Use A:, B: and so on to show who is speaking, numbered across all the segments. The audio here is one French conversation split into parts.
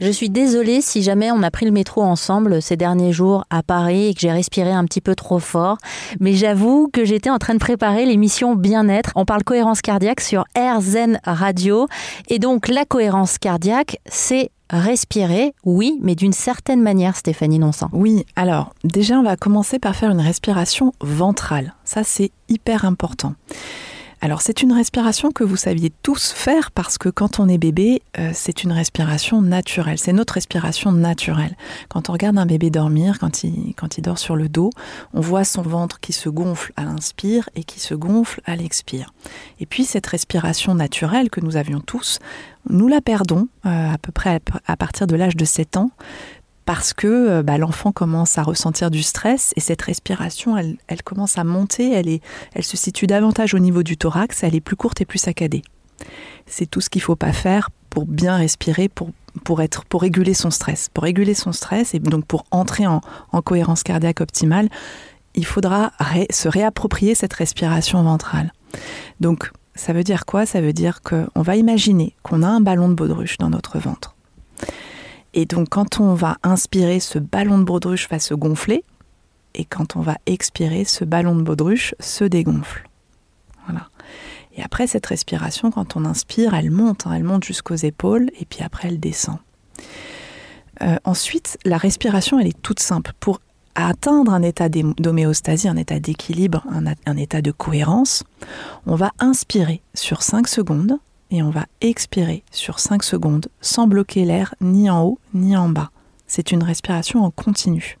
A: Je suis désolée si jamais on a pris le métro ensemble ces derniers jours à Paris et que j'ai respiré un petit peu trop fort. Mais j'avoue que j'étais en train de préparer l'émission Bien-être. On parle cohérence cardiaque sur RZN Radio. Et donc la cohérence cardiaque, c'est respirer, oui, mais d'une certaine manière, Stéphanie Nonsan.
B: Oui, alors déjà, on va commencer par faire une respiration ventrale. Ça, c'est hyper important. Alors c'est une respiration que vous saviez tous faire parce que quand on est bébé, euh, c'est une respiration naturelle. C'est notre respiration naturelle. Quand on regarde un bébé dormir, quand il, dort sur le dos, on voit son ventre qui se gonfle à l'inspire et qui se gonfle à l'expire. Et puis cette respiration naturelle que nous avions tous, nous la perdons euh, à peu près à, à partir de l'âge de 7 ans parce que euh, bah, l'enfant commence à ressentir du stress et cette respiration, elle, commence à monter, elle, se situe davantage au niveau du thorax, elle est plus courte et plus saccadée. C'est tout ce qu'il ne faut pas faire pour bien respirer, pour, être, pour réguler son stress. Pour réguler son stress et donc pour entrer en, cohérence cardiaque optimale, il faudra se réapproprier cette respiration ventrale. Donc, ça veut dire quoi? Ça veut dire qu'on va imaginer qu'on a un ballon de baudruche dans notre ventre. Et donc quand on va inspirer, ce ballon de baudruche va se gonfler, et quand on va expirer, ce ballon de baudruche se dégonfle. Voilà. Et après cette respiration, quand on inspire, elle monte, hein, elle monte jusqu'aux épaules, et puis après elle descend. Euh, ensuite, la respiration, elle est toute simple. Pour atteindre un état d'homéostasie, un état d'équilibre, un, un, état de cohérence, on va inspirer sur 5 secondes et on va expirer sur 5 secondes sans bloquer l'air ni en haut ni en bas. C'est une respiration en continu.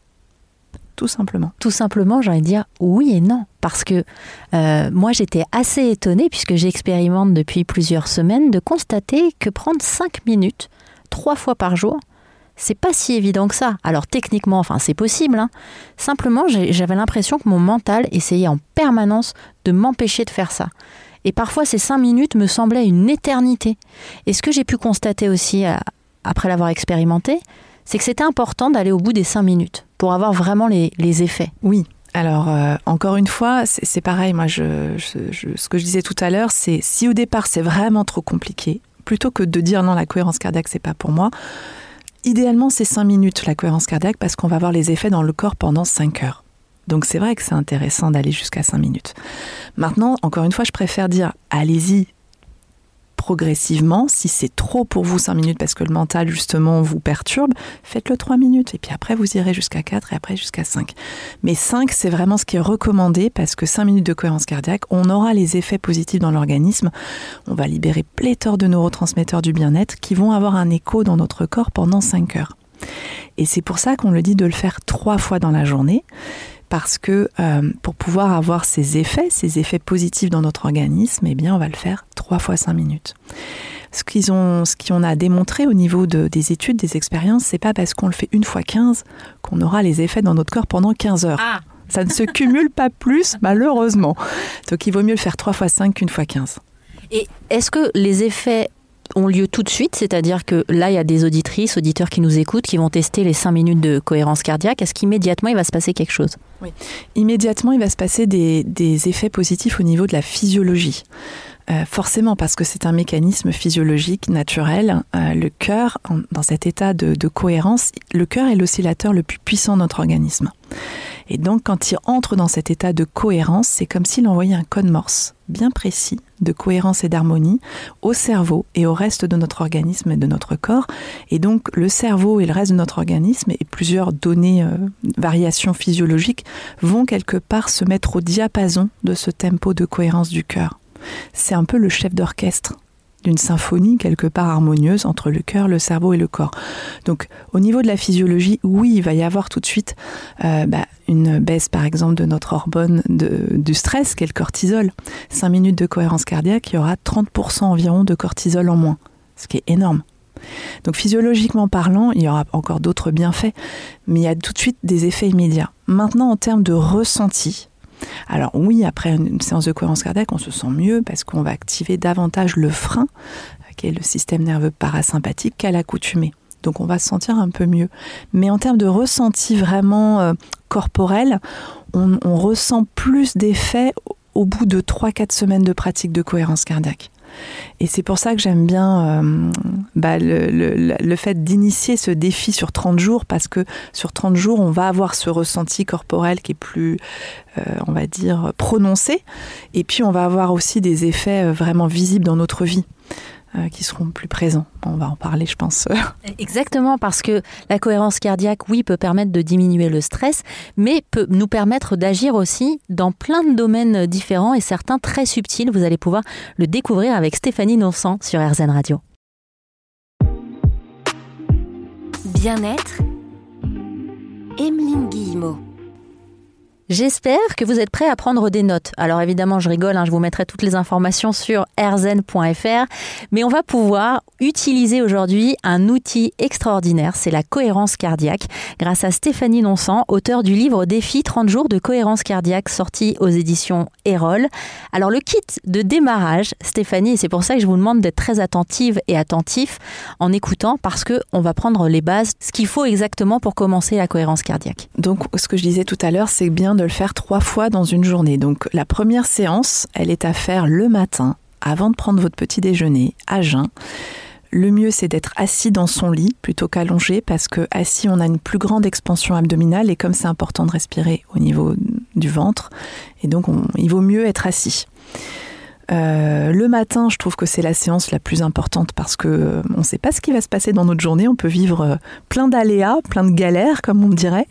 B: Tout simplement.
A: Tout simplement, j'ai envie dire oui et non. Parce que euh, moi, j'étais assez étonnée, puisque j'expérimente depuis plusieurs semaines, de constater que prendre 5 minutes, trois fois par jour, c'est pas si évident que ça. Alors techniquement, enfin c'est possible. Hein. Simplement, j'avais l'impression que mon mental essayait en permanence de m'empêcher de faire ça. Et parfois, ces cinq minutes me semblaient une éternité. Et ce que j'ai pu constater aussi, euh, après l'avoir expérimenté, c'est que c'était important d'aller au bout des cinq minutes pour avoir vraiment les, effets.
B: Oui, alors, euh, encore une fois, c'est pareil. Moi, ce que je disais tout à l'heure, c'est si au départ c'est vraiment trop compliqué, plutôt que de dire non, la cohérence cardiaque, c'est pas pour moi, idéalement, c'est cinq minutes la cohérence cardiaque parce qu'on va voir les effets dans le corps pendant cinq heures. Donc c'est vrai que c'est intéressant d'aller jusqu'à 5 minutes. Maintenant, encore une fois, je préfère dire allez-y progressivement. Si c'est trop pour vous 5 minutes parce que le mental justement vous perturbe, faites-le 3 minutes et puis après vous irez jusqu'à 4 et après jusqu'à 5. Mais 5 c'est vraiment ce qui est recommandé parce que 5 minutes de cohérence cardiaque, on aura les effets positifs dans l'organisme. On va libérer pléthore de neurotransmetteurs du bien-être qui vont avoir un écho dans notre corps pendant 5 heures. Et c'est pour ça qu'on le dit de le faire trois fois dans la journée parce que euh, pour pouvoir avoir ces effets, ces effets positifs dans notre organisme, eh bien, on va le faire trois fois cinq minutes. Ce qu'ils ont, ce qu'on a démontré au niveau des études, des expériences, c'est pas parce qu'on le fait une fois 15 qu'on aura les effets dans notre corps pendant 15 heures. Ah. Ça ne se cumule pas plus, malheureusement. Donc il vaut mieux le faire trois fois 5 qu'une fois 15.
A: Et est-ce que les effets ont lieu tout de suite, c'est-à-dire que là, il y a des auditrices, auditeurs qui nous écoutent, qui vont tester les 5 minutes de cohérence cardiaque. Est-ce qu'immédiatement, il va se passer quelque chose?
B: Oui, immédiatement, il va se passer des, effets positifs au niveau de la physiologie. Euh, forcément, parce que c'est un mécanisme physiologique naturel. Euh, le cœur, dans cet état de, de cohérence, le cœur est l'oscillateur le plus puissant de notre organisme. Et donc, quand il entre dans cet état de cohérence, c'est comme s'il envoyait un code morse bien précis de cohérence et d'harmonie au cerveau et au reste de notre organisme et de notre corps. Et donc, le cerveau et le reste de notre organisme et plusieurs données, euh, variations physiologiques vont quelque part se mettre au diapason de ce tempo de cohérence du cœur. C'est un peu le chef d'orchestre d'une symphonie quelque part harmonieuse entre le cœur, le cerveau et le corps. Donc au niveau de la physiologie, oui, il va y avoir tout de suite euh, bah, une baisse par exemple de notre hormone du stress, qui est le cortisol. 5 minutes de cohérence cardiaque, il y aura 30% environ de cortisol en moins, ce qui est énorme. Donc physiologiquement parlant, il y aura encore d'autres bienfaits, mais il y a tout de suite des effets immédiats. Maintenant, en termes de ressenti, alors oui, après une séance de cohérence cardiaque, on se sent mieux parce qu'on va activer davantage le frein, qui est le système nerveux parasympathique, qu'à l'accoutumée. Donc on va se sentir un peu mieux. Mais en termes de ressenti vraiment euh, corporel, on, ressent plus d'effets au bout de 3-4 semaines de pratique de cohérence cardiaque. Et c'est pour ça que j'aime bien euh, bah, le, fait d'initier ce défi sur 30 jours, parce que sur 30 jours, on va avoir ce ressenti corporel qui est plus, euh, on va dire, prononcé. Et puis, on va avoir aussi des effets euh, vraiment visibles dans notre vie. Euh, qui seront plus présents. On va en parler, je pense.
A: Exactement, parce que la cohérence cardiaque, oui, peut permettre de diminuer le stress, mais peut nous permettre d'agir aussi dans plein de domaines différents et certains très subtils. Vous allez pouvoir le découvrir avec Stéphanie Nonsan sur RZN Radio.
C: Bien-être, Emeline Guillemot.
A: J'espère que vous êtes prêts à prendre des notes. Alors évidemment, je rigole, hein, je vous mettrai toutes les informations sur rzen.fr, mais on va pouvoir utiliser aujourd'hui un outil extraordinaire, c'est la cohérence cardiaque, grâce à Stéphanie Nonsan, auteur du livre Défi 30 jours de cohérence cardiaque sorti aux éditions Erol. Alors le kit de démarrage, Stéphanie, c'est pour ça que je vous demande d'être très attentive et attentif en écoutant, parce que on va prendre les bases, ce qu'il faut exactement pour commencer la cohérence cardiaque.
B: Donc ce que je disais tout à l'heure, c'est bien le faire trois fois dans une journée. Donc la première séance, elle est à faire le matin, avant de prendre votre petit déjeuner, à jeun. Le mieux, c'est d'être assis dans son lit plutôt qu'allongé parce que assis, on a une plus grande expansion abdominale et comme c'est important de respirer au niveau du ventre, et donc il vaut mieux être assis. Euh, le matin, je trouve que c'est la séance la plus importante parce que euh, on ne sait pas ce qui va se passer dans notre journée. On peut vivre euh, plein d'aléas, plein de galères, comme on dirait,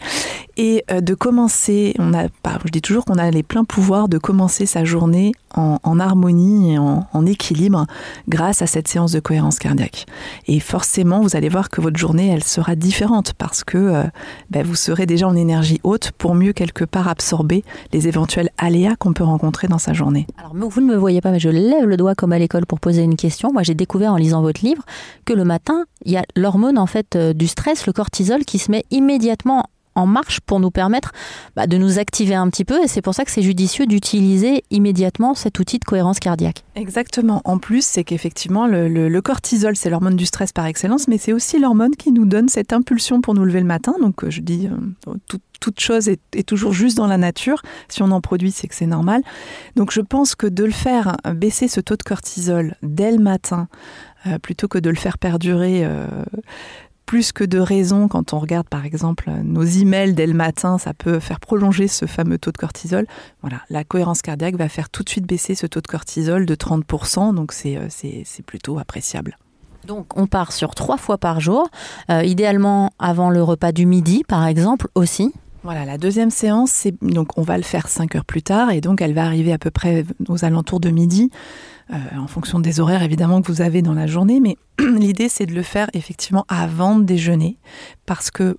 B: et de commencer. On a, je dis toujours qu'on a les pleins pouvoirs de commencer sa journée en, harmonie et en, équilibre grâce à cette séance de cohérence cardiaque. Et forcément, vous allez voir que votre journée, elle sera différente parce que ben, vous serez déjà en énergie haute pour mieux quelque part absorber les éventuels aléas qu'on peut rencontrer dans sa journée.
A: Alors, vous ne me voyez pas mais je lève le doigt comme à l'école pour poser une question. Moi, j'ai découvert en lisant votre livre que le matin, il y a l'hormone en fait euh, du stress, le cortisol, qui se met immédiatement en marche pour nous permettre bah, de nous activer un petit peu et c'est pour ça que c'est judicieux d'utiliser immédiatement cet outil de cohérence cardiaque.
B: Exactement. En plus, c'est qu'effectivement, le, cortisol, c'est l'hormone du stress par excellence, mais c'est aussi l'hormone qui nous donne cette impulsion pour nous lever le matin. Donc, euh, je dis, euh, toute chose est, toujours juste dans la nature. Si on en produit, c'est que c'est normal. Donc, je pense que de le faire baisser ce taux de cortisol dès le matin, euh, plutôt que de le faire perdurer plus que de raison, quand on regarde par exemple nos emails dès le matin, ça peut faire prolonger ce fameux taux de cortisol. Voilà, la cohérence cardiaque va faire tout de suite baisser ce taux de cortisol de 30%, donc euh, c'est plutôt appréciable.
A: Donc on part sur trois fois par jour, euh, idéalement avant le repas du midi par exemple aussi.
B: Voilà, la deuxième séance, c'est donc on va le faire cinq heures plus tard et donc elle va arriver à peu près aux alentours de midi. Euh, en fonction des horaires évidemment que vous avez dans la journée, mais l'idée c'est de le faire effectivement avant de déjeuner, parce que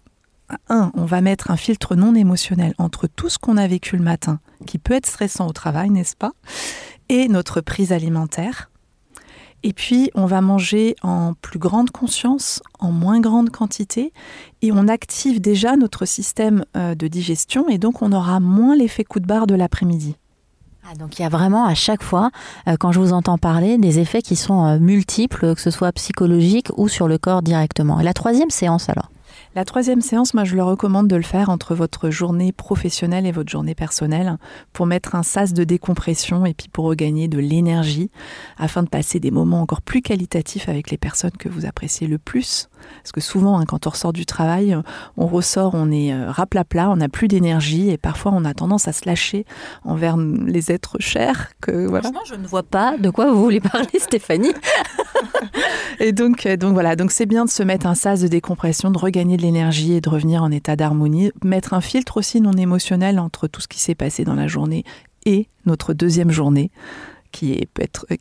B: un, on va mettre un filtre non émotionnel entre tout ce qu'on a vécu le matin, qui peut être stressant au travail, n'est-ce pas, et notre prise alimentaire. Et puis, on va manger en plus grande conscience, en moins grande quantité, et on active déjà notre système euh, de digestion, et donc on aura moins l'effet coup de barre de l'après-midi.
A: Ah, donc il y a vraiment à chaque fois, euh, quand je vous entends parler, des effets qui sont euh, multiples, que ce soit psychologique ou sur le corps directement. Et la troisième séance alors?
B: La troisième séance, moi je le recommande de le faire entre votre journée professionnelle et votre journée personnelle pour mettre un sas de décompression et puis pour regagner de l'énergie afin de passer des moments encore plus qualitatifs avec les personnes que vous appréciez le plus. Parce que souvent, hein, quand on ressort du travail, on ressort, on est euh, raplapla, on n'a plus d'énergie et parfois on a tendance à se lâcher envers les êtres chers. Que,
A: voilà. Franchement, je ne vois pas de quoi vous voulez parler, Stéphanie.
B: et donc, euh, donc voilà, donc c'est bien de se mettre un sas de décompression, de regagner l'énergie et de revenir en état d'harmonie. Mettre un filtre aussi non émotionnel entre tout ce qui s'est passé dans la journée et notre deuxième journée, qui,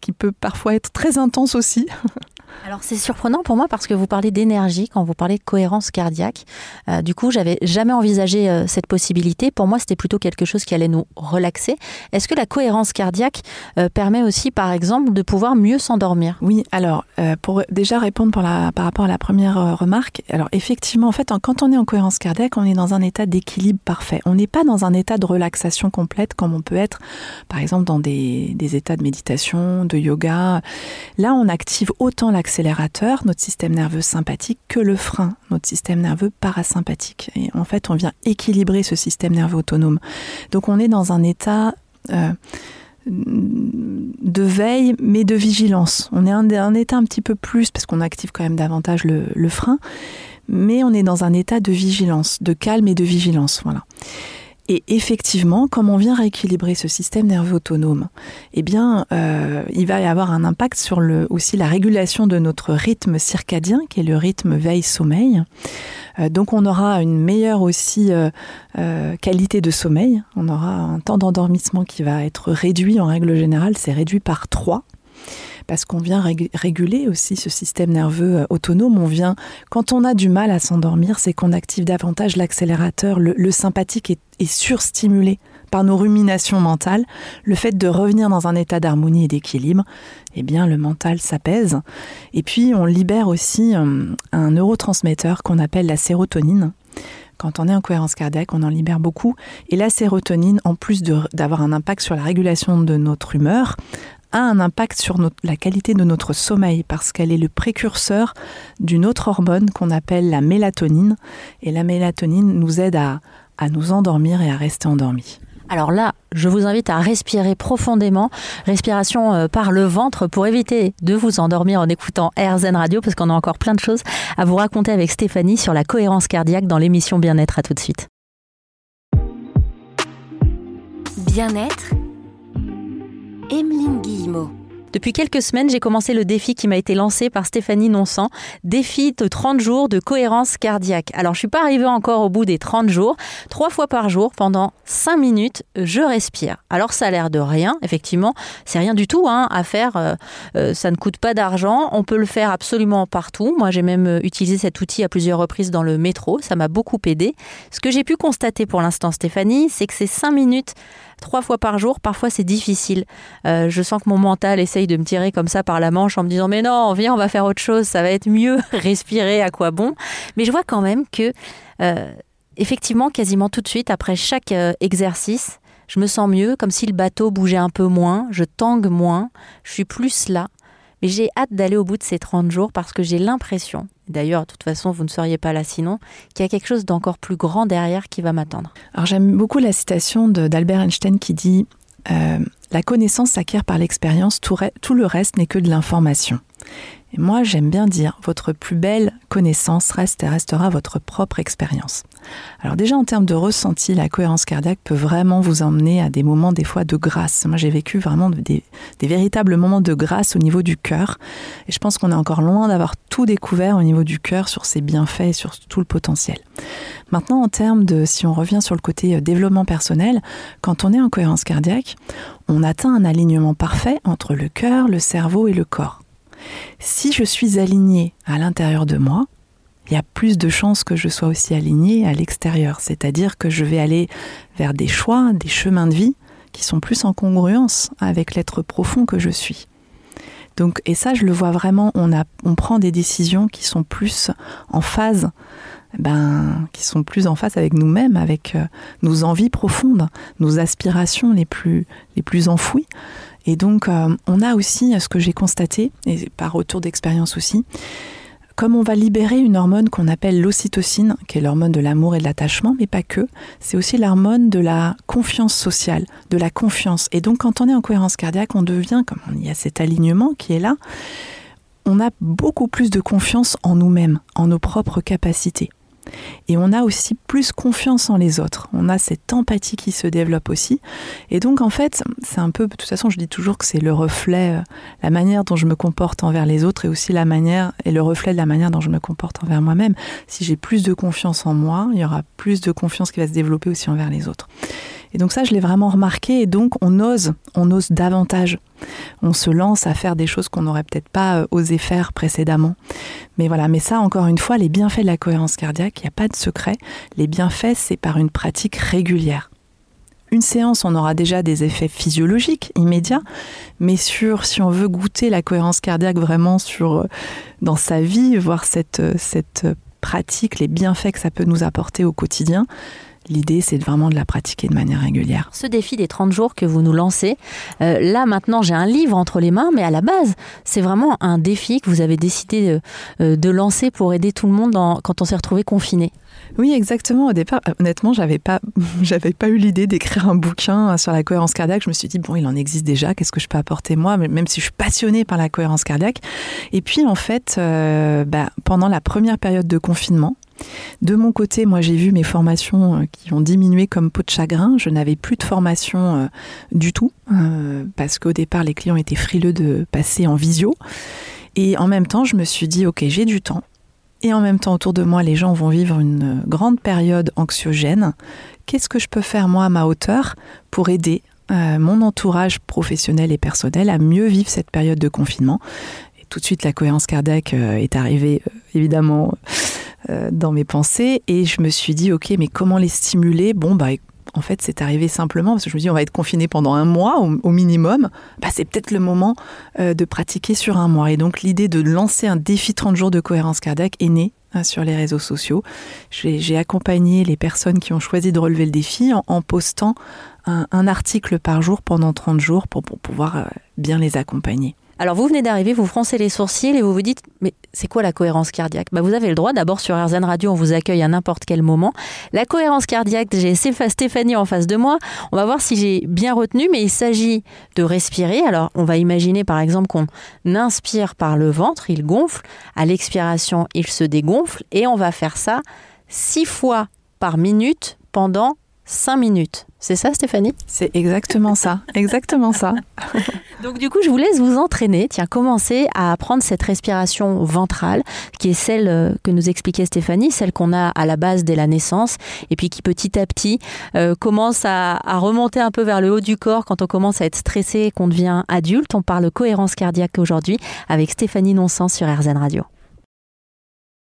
B: qui peut parfois être très intense aussi.
A: Alors c'est surprenant pour moi parce que vous parlez d'énergie quand vous parlez de cohérence cardiaque. Euh, du coup, j'avais jamais envisagé euh, cette possibilité. Pour moi, c'était plutôt quelque chose qui allait nous relaxer. Est-ce que la cohérence cardiaque euh, permet aussi, par exemple, de pouvoir mieux s'endormir?
B: Oui. Alors, pour déjà répondre par rapport à la première remarque, alors effectivement, en fait, quand on est en cohérence cardiaque, on est dans un état d'équilibre parfait. On n'est pas dans un état de relaxation complète comme on peut être, par exemple, dans des, des états de méditation, de yoga. Là, on active autant la accélérateur, notre système nerveux sympathique, que le frein, notre système nerveux parasympathique. Et en fait, on vient équilibrer ce système nerveux autonome. Donc on est dans un état... Euh, de veille, mais de vigilance. On est un, un état un petit peu plus, parce qu'on active quand même davantage le, le, frein, mais on est dans un état de vigilance, de calme et de vigilance. Voilà. Et effectivement, comme on vient rééquilibrer ce système nerveux autonome, eh euh, il va y avoir un impact sur aussi la régulation de notre rythme circadien, qui est le rythme veille-sommeil. Euh, donc, on aura une meilleure aussi euh, qualité de sommeil. On aura un temps d'endormissement qui va être réduit en règle générale, c'est réduit par 3 parce qu'on vient réguler aussi ce système nerveux euh, autonome. On vient, quand on a du mal à s'endormir, c'est qu'on active davantage l'accélérateur. Le, sympathique est, surstimulé par nos ruminations mentales. Le fait de revenir dans un état d'harmonie et d'équilibre, eh bien, le mental s'apaise. Et puis, on libère aussi euh, un neurotransmetteur qu'on appelle la sérotonine quand on est en cohérence cardiaque, on en libère beaucoup. Et la sérotonine, en plus d'avoir un impact sur la régulation de notre humeur, a un impact sur la qualité de notre sommeil parce qu'elle est le précurseur d'une autre hormone qu'on appelle la mélatonine. Et la mélatonine nous aide à, à nous endormir et à rester endormi.
A: Alors là, je vous invite à respirer profondément, respiration euh, par le ventre pour éviter de vous endormir en écoutant AirZen Radio parce qu'on a encore plein de choses à vous raconter avec Stéphanie sur la cohérence cardiaque dans l'émission Bien-être. À tout de suite.
C: Bien-être Emeline Guillemot.
A: Depuis quelques semaines, j'ai commencé le défi qui m'a été lancé par Stéphanie Nonsan, défi de 30 jours de cohérence cardiaque. Alors, je suis pas arrivée encore au bout des 30 jours. Trois fois par jour, pendant 5 minutes, je respire. Alors, ça a l'air de rien, effectivement. C'est rien du tout hein, à faire. Euh, euh, ça ne coûte pas d'argent. On peut le faire absolument partout. Moi, j'ai même euh, utilisé cet outil à plusieurs reprises dans le métro. Ça m'a beaucoup aidé. Ce que j'ai pu constater pour l'instant, Stéphanie, c'est que ces 5 minutes trois fois par jour, parfois c'est difficile. je sens que mon mental essaie de me tirer comme ça par la manche en me disant mais non, viens, on va faire autre chose, ça va être mieux, respirer, à quoi bon? Mais je vois quand même que, euh, effectivement, quasiment tout de suite, après chaque euh, exercice, je me sens mieux, comme si le bateau bougeait un peu moins, je tangue moins, je suis plus là. Mais j'ai hâte d'aller au bout de ces 30 jours parce que j'ai l'impression, d'ailleurs, de toute façon, vous ne seriez pas là sinon, qu'il y a quelque chose d'encore plus grand derrière qui va m'attendre.
B: Alors j'aime beaucoup la citation d'Albert Einstein qui dit la connaissance s'acquiert par l'expérience, tout, tout, le reste n'est que de l'information. Et moi, j'aime bien dire, votre plus belle connaissance reste et restera votre propre expérience. Alors déjà, en termes de ressenti, la cohérence cardiaque peut vraiment vous emmener à des moments, des fois, de grâce. Moi, j'ai vécu vraiment des, véritables moments de grâce au niveau du cœur. Et je pense qu'on est encore loin d'avoir tout découvert au niveau du cœur sur ses bienfaits et sur tout le potentiel. Maintenant, en termes de, si on revient sur le côté euh, développement personnel, quand on est en cohérence cardiaque, on atteint un alignement parfait entre le cœur, le cerveau et le corps. Si je suis aligné à l'intérieur de moi, il y a plus de chances que je sois aussi aligné à l'extérieur. C'est-à-dire que je vais aller vers des choix, des chemins de vie qui sont plus en congruence avec l'être profond que je suis. Donc, et ça, je le vois vraiment, on prend des décisions qui sont plus en phase, ben, qui sont plus en phase avec nous-mêmes, avec euh, nos envies profondes, nos aspirations les plus, les plus enfouies. Et donc, euh, on a aussi, ce que j'ai constaté, et par retour d'expérience aussi, comme on va libérer une hormone qu'on appelle l'ocytocine, qui est l'hormone de l'amour et de l'attachement, mais pas que, c'est aussi l'hormone de la confiance sociale, de la confiance. Et donc quand on est en cohérence cardiaque, on devient, comme il y a cet alignement qui est là, on a beaucoup plus de confiance en nous-mêmes, en nos propres capacités. Et on a aussi plus confiance en les autres. On a cette empathie qui se développe aussi. Et donc, en fait, c'est un peu, de toute façon, je dis toujours que c'est le reflet, euh, la manière dont je me comporte envers les autres et aussi la manière, et le reflet de la manière dont je me comporte envers moi-même. Si j'ai plus de confiance en moi, il y aura plus de confiance qui va se développer aussi envers les autres. Et donc ça, je l'ai vraiment remarqué. Et donc, on ose, on ose davantage. On se lance à faire des choses qu'on n'aurait peut-être pas euh, osé faire précédemment. Mais voilà, mais ça, encore une fois, les bienfaits de la cohérence cardiaque, il n'y a pas de secret. Les bienfaits, c'est par une pratique régulière. Une séance, on aura déjà des effets physiologiques immédiats, mais sur si on veut goûter la cohérence cardiaque vraiment euh, dans sa vie, voir cette, euh, cette pratique, les bienfaits que ça peut nous apporter au quotidien, L'idée, c'est vraiment de la pratiquer de manière régulière.
A: Ce défi des 30 jours que vous nous lancez, euh, là maintenant j'ai un livre entre les mains, mais à la base, c'est vraiment un défi que vous avez décidé de, de lancer pour aider tout le monde quand on s'est retrouvé confiné.
B: Oui, exactement. Au départ, euh, honnêtement, j'avais pas, j'avais pas eu l'idée d'écrire un bouquin sur la cohérence cardiaque. Je me suis dit bon, il en existe déjà. Qu'est-ce que je peux apporter moi, même si je suis passionnée par la cohérence cardiaque. Et puis en fait, euh, bah, pendant la première période de confinement, de mon côté, moi j'ai vu mes formations euh, qui ont diminué comme peau de chagrin. Je n'avais plus de formation du tout parce qu'au départ les clients étaient frileux de passer en visio. Et en même temps, je me suis dit ok, j'ai du temps. Et en même temps, autour de moi, les gens vont vivre une grande période anxiogène. Qu'est-ce que je peux faire, moi, à ma hauteur, pour aider euh, mon entourage professionnel et personnel à mieux vivre cette période de confinement? Et Tout de suite, la cohérence cardiaque euh, est arrivée, euh, évidemment, dans mes pensées. Et je me suis dit, OK, mais comment les stimuler? Bon, bah, en fait, c'est arrivé simplement parce que je me dis on va être confiné pendant un mois au, minimum. Bah, c'est peut-être le moment euh, de pratiquer sur un mois. Et donc, l'idée de lancer un défi 30 jours de cohérence cardiaque est née hein, sur les réseaux sociaux. J'ai accompagné les personnes qui ont choisi de relever le défi en, postant un, article par jour pendant 30 jours pour, pouvoir euh, bien les accompagner.
A: Alors vous venez d'arriver, vous froncez les sourcils et vous vous dites mais c'est quoi la cohérence cardiaque? Bah, Vous avez le droit, d'abord sur RZN Radio, on vous accueille à n'importe quel moment. La cohérence cardiaque, j'ai Stéphanie en face de moi, on va voir si j'ai bien retenu, mais il s'agit de respirer. Alors on va imaginer par exemple qu'on inspire par le ventre, il gonfle, à l'expiration il se dégonfle et on va faire ça six fois par minute pendant cinq minutes. C'est ça, Stéphanie?
B: C'est exactement ça, exactement ça.
A: Donc du coup, je vous laisse vous entraîner. Tiens, commencez à apprendre cette respiration ventrale, qui est celle euh, que nous expliquait Stéphanie, celle qu'on a à la base dès la naissance, et puis qui petit à petit euh, commence à, à, remonter un peu vers le haut du corps quand on commence à être stressé et qu'on devient adulte. On parle cohérence cardiaque aujourd'hui avec Stéphanie Nonsan sur RZN Radio.